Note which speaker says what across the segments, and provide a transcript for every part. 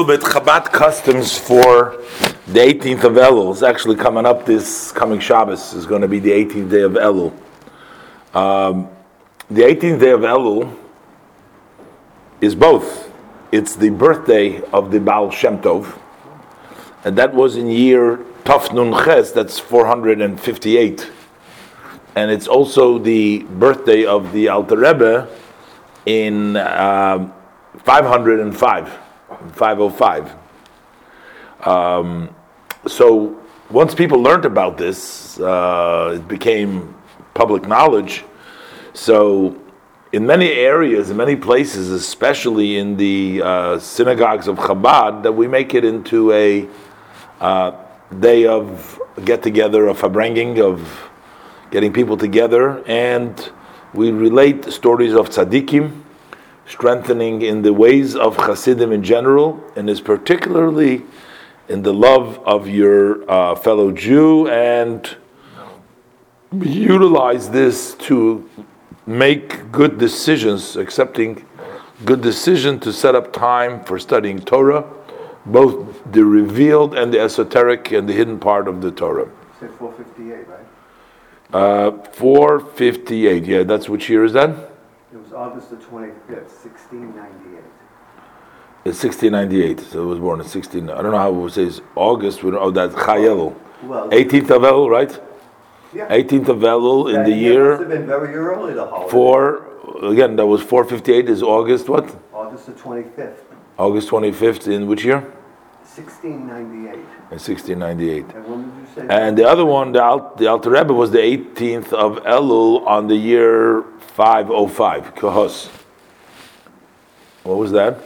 Speaker 1: little bit Chabad customs for the 18th of Elul. It's actually coming up this coming Shabbos is going to be the 18th day of Elul. Um, the 18th day of Elul is both. It's the birthday of the Baal Shem Tov, and that was in year Taf Nun Ches, that's 458. And it's also the birthday of the Alter Rebbe in uh, 505, 505. Um, so once people learned about this, uh, it became public knowledge. So in many areas, in many places, especially in the uh, synagogues of Chabad, that we make it into a uh, day of get together, of farbrengen, of getting people together, and we relate stories of tzaddikim, strengthening in the ways of Hasidim in general, and is particularly in the love of your uh, fellow Jew, and utilize this to make good decisions, accepting good decision to set up time for studying Torah, both the revealed and the esoteric and the hidden part of the Torah.
Speaker 2: Say 458, right?
Speaker 1: Uh, 458, yeah, that's which year is that?
Speaker 2: It was August the 25th, 1698.
Speaker 1: It's 1698, so it was born in 16. I don't know how it says August, we don't, oh, that's Chai Elul.
Speaker 2: Well,
Speaker 1: 18th of Elul, right?
Speaker 2: yeah.
Speaker 1: 18th of Elul in the
Speaker 2: must
Speaker 1: year
Speaker 2: have been very early, the holiday.
Speaker 1: four, again, that was 458 is August what?
Speaker 2: August the 25th,
Speaker 1: August 25th in which year?
Speaker 2: 1698.
Speaker 1: In 1698.
Speaker 2: And when did you say?
Speaker 1: And the other one, the, Al, the Alter Rebbe, was the 18th of Elul on the year 505, Kohos. What was that?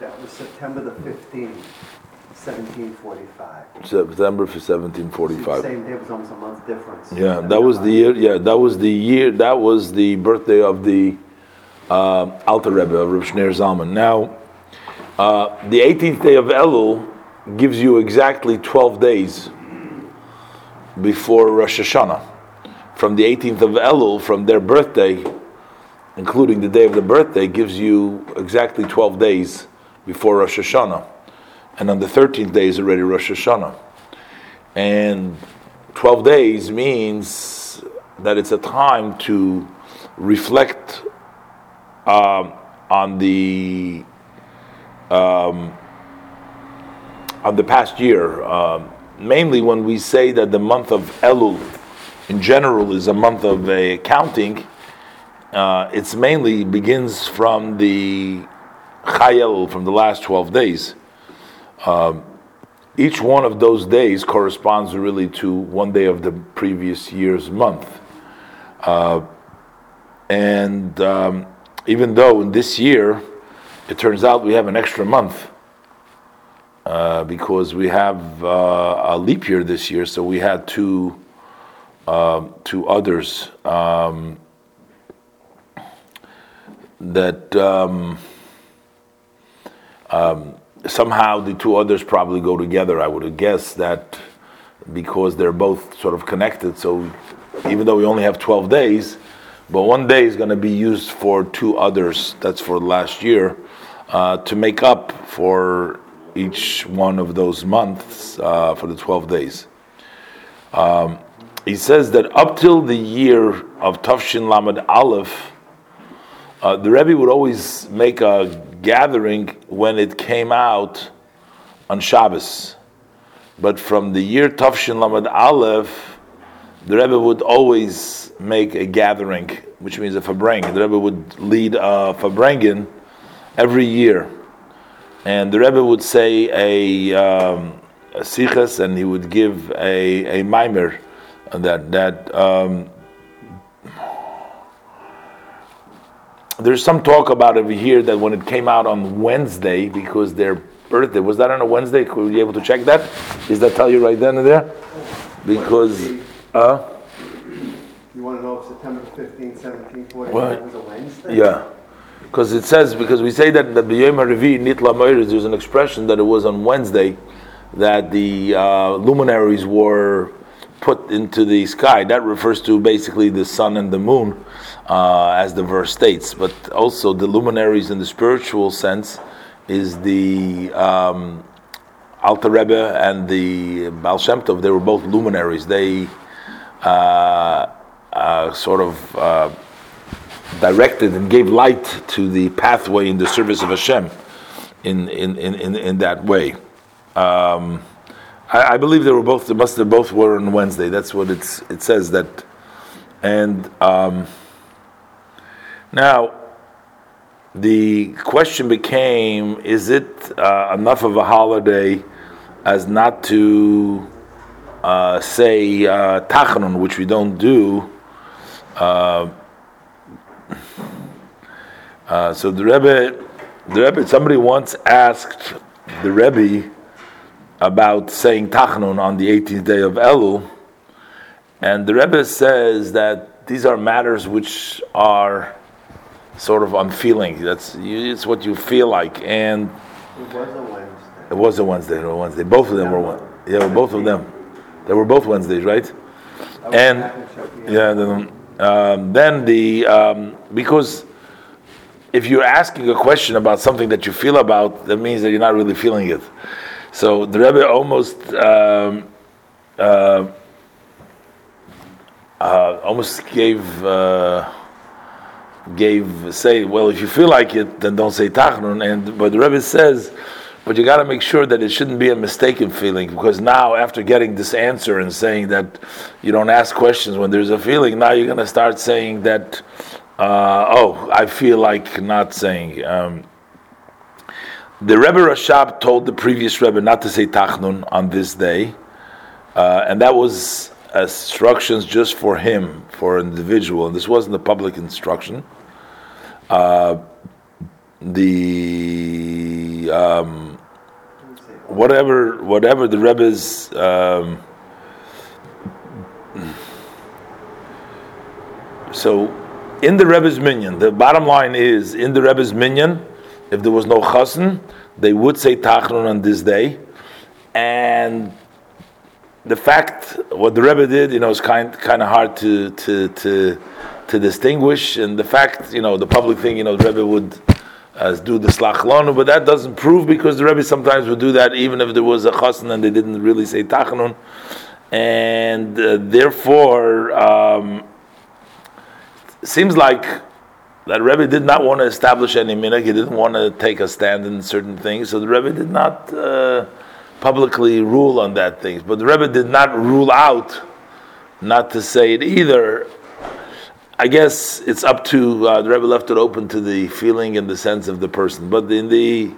Speaker 2: That was September the 15th, 1745.
Speaker 1: September for 1745.
Speaker 2: Same day was almost a month difference.
Speaker 1: Yeah, that was the year. Yeah, that was the year. That was the birthday of the uh, Alter Rebbe Rav Shneur Zalman. Now, uh, the 18th day of Elul gives you exactly 12 days before Rosh Hashanah. From the 18th of Elul, from their birthday, including the day of the birthday, gives you exactly 12 days before Rosh Hashanah. And on the 13th day is already Rosh Hashanah. And 12 days means that it's a time to reflect um, on the um, on the past year. Um, mainly when we say that the month of Elul, in general, is a month of uh, counting. Uh, it's mainly begins from the Chayel, from the last 12 days. Um, each one of those days corresponds really to one day of the previous year's month. Uh, and um, even though in this year, it turns out we have an extra month uh, because we have uh, a leap year this year, so we had two, um, two others um, that. Um, um, somehow the two others probably go together. I would guess that because they're both sort of connected. So even though we only have 12 days, but one day is going to be used for two others. That's for last year uh, to make up for each one of those months uh, for the 12 days. Um, he says that up till the year of Tafshin Lamed Aleph, uh, the Rebbe would always make a gathering when it came out on Shabbos. But from the year Tafshin Lamed Aleph, the Rebbe would always make a gathering, which means a farbrengen. The Rebbe would lead a farbrengen every year. And the Rebbe would say a, um, a sichas and he would give a, a maamar that, that um, there's some talk about over here that when it came out on Wednesday, because their birthday was that on a Wednesday? Were you be able to check that? Is that tell you right then and there? Because, uh,
Speaker 2: You want to know if September 15th, 1745
Speaker 1: What?
Speaker 2: was a Wednesday?
Speaker 1: yeah, because it says because we say that the Yom Haravi Nitla Moiris, there's an expression that it was on Wednesday that the uh, luminaries were put into the sky. That refers to basically the sun and the moon, uh, as the verse states. But also the luminaries in the spiritual sense is the um, Alter Rebbe and the Baal Shem Tov. They were both luminaries. They uh, uh, sort of uh, directed and gave light to the pathway in the service of Hashem in, in, in, in, in that way. Um, I, I, believe they were both. They must have both were on Wednesday. That's what it's. It says that, and um, now the question became: Is it uh, enough of a holiday as not to uh, say uh, tachanun, which we don't do? Uh, uh, so the Rebbe, the Rebbe, somebody once asked the Rebbe about saying Tachnun on the 18th day of Elul, and the Rebbe says that these are matters which are sort of unfeeling. That's it's what you feel like, and
Speaker 2: It was a Wednesday.
Speaker 1: it was a Wednesday. It was a Wednesday. Both of them were one. Yeah, both of them. They were both Wednesdays, right? And
Speaker 2: happy to check,
Speaker 1: yeah, then, um, then the um, because if you're asking a question about something that you feel about, that means that you're not really feeling it. So the Rebbe almost um, uh, uh, almost gave uh, gave say, well, if you feel like it, then don't say tachnun. And but the Rebbe says, but you got to make sure that it shouldn't be a mistaken feeling because now, after getting this answer and saying that you don't ask questions when there's a feeling, now you're going to start saying that. Uh, oh, I feel like not saying. Um, the Rebbe Rashab told the previous Rebbe not to say Tachnun on this day, uh, and that was instructions just for him, for an individual, and this wasn't a public instruction. Uh, the um, whatever whatever the Rebbe's um, so in the Rebbe's minyan, the bottom line is in the Rebbe's minyan, if there was no chassan, they would say tachnun on this day, and the fact what the Rebbe did, you know, is kind kind of hard to to to to distinguish, and the fact, you know, the public thing, you know, the Rebbe would uh, do the slach lonu, but that doesn't prove because the Rebbe sometimes would do that even if there was a chassan and they didn't really say tachnun, and uh, therefore. Um, seems like that Rebbe did not want to establish any minhag. He didn't want to take a stand in certain things. So the Rebbe did not uh, publicly rule on that things. But the Rebbe did not rule out not to say it either. I guess it's up to uh, the Rebbe left it open to the feeling and the sense of the person. But in the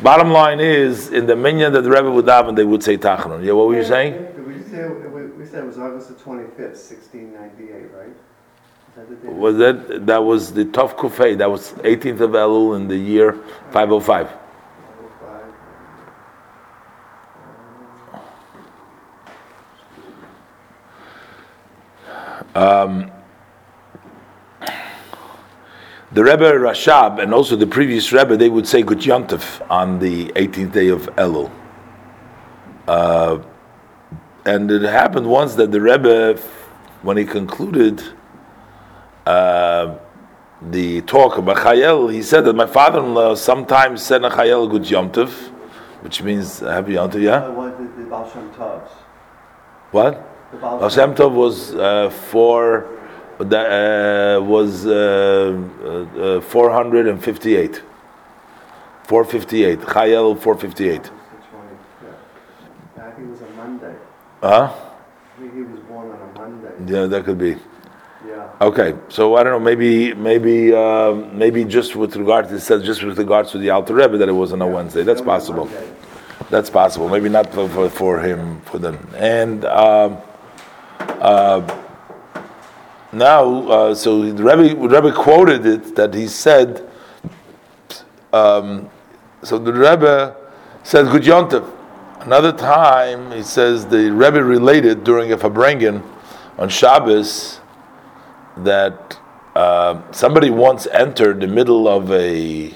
Speaker 1: bottom line is in the minyan that the Rebbe would have, and they would say tachanun. Yeah, what were you saying?
Speaker 2: We say, we said it was August the twenty-fifth, sixteen ninety-eight, right? That?
Speaker 1: Was that that was the Tov Kufay? That was 18th of Elul in the year 505.
Speaker 2: Oh, five.
Speaker 1: The Rebbe Rashab and also the previous Rebbe, they would say Gut Yontif on the 18th day of Elul. Uh, and it happened once that the Rebbe, when he concluded uh, the talk about Chayel, he said that my father-in-law sometimes said a Chayel Gut Yontif, which means Happy Yontif, yeah?
Speaker 2: What did the Baal Shem
Speaker 1: What?
Speaker 2: The Baal
Speaker 1: Baal Shem Tov was uh, for that uh, was uh, uh, uh, 458. 458. Chayel 458.
Speaker 2: August the 25th. I think it was a Monday.
Speaker 1: Huh?
Speaker 2: I think he was born on a Monday.
Speaker 1: Yeah, that could be.
Speaker 2: Yeah.
Speaker 1: Okay, so I don't know. Maybe, maybe, uh, maybe just with regard to says just with regards to the Alter Rebbe that it was on a Wednesday. That's
Speaker 2: It was a
Speaker 1: possible.
Speaker 2: Monday.
Speaker 1: That's possible. Maybe not for, for, for him, for them. And um, uh, now, uh, so the Rebbe, Rebbe quoted it that he said. Um, so the Rebbe said Good Yontif. Another time, he says the Rebbe related during a Farbrengen on Shabbos that uh, somebody once entered the middle of a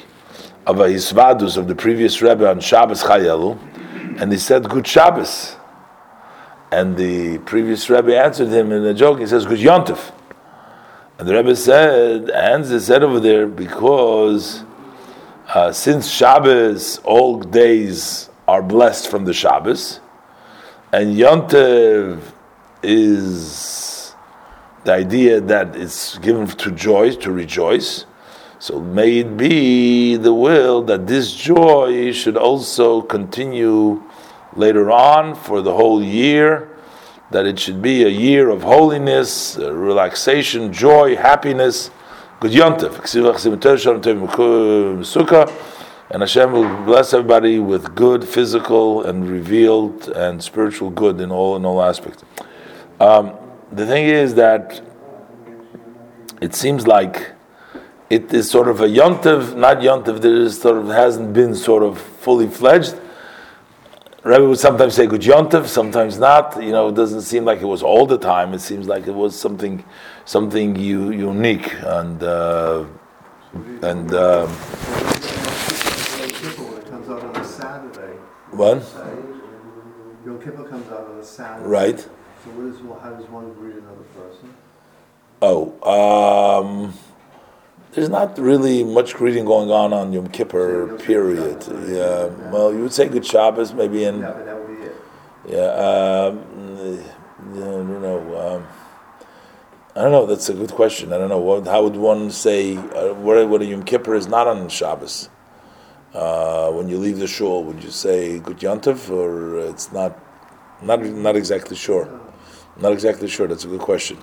Speaker 1: of a hisvadus of the previous Rebbe on Shabbos Chayelu, and he said Good Shabbos, And the previous Rebbe answered him in a joke. He says, "Good yontif." And the Rebbe said, Hans is said over there because uh, since Shabbos, all days are blessed from the Shabbos, and Yontev is the idea that it's given to joy, to rejoice. So may it be the will that this joy should also continue later on for the whole year that it should be a year of holiness, uh, relaxation, joy, happiness. Good yontif. And Hashem will bless everybody with good physical and revealed and spiritual good in all in all aspects. Um, the thing is that it seems like it is sort of a yontiv, not yontiv. There is sort of hasn't been sort of fully fledged Rebbe would sometimes say good yontif, sometimes not. You know, it doesn't seem like it was all the time. It seems like it was something, something u- unique and uh, and. Um,
Speaker 2: comes out on a Saturday.
Speaker 1: what?
Speaker 2: Yom Kippur comes out on a Saturday.
Speaker 1: Right.
Speaker 2: So what is, how does one greet another person?
Speaker 1: Oh, um, there's not really much greeting going on on Yom Kippur. Period. Yeah. Well, you would say good Shabbos, maybe in.
Speaker 2: Yeah, but that would be it.
Speaker 1: Yeah. Um, yeah, I don't know. Um, I don't know. That's a good question. I don't know. What, how would one say uh, what, what a Yom Kippur is not on Shabbos? Uh, when you leave the shul, would you say Good Yontif, or it's not? Not not exactly sure. Not exactly sure. That's a good question.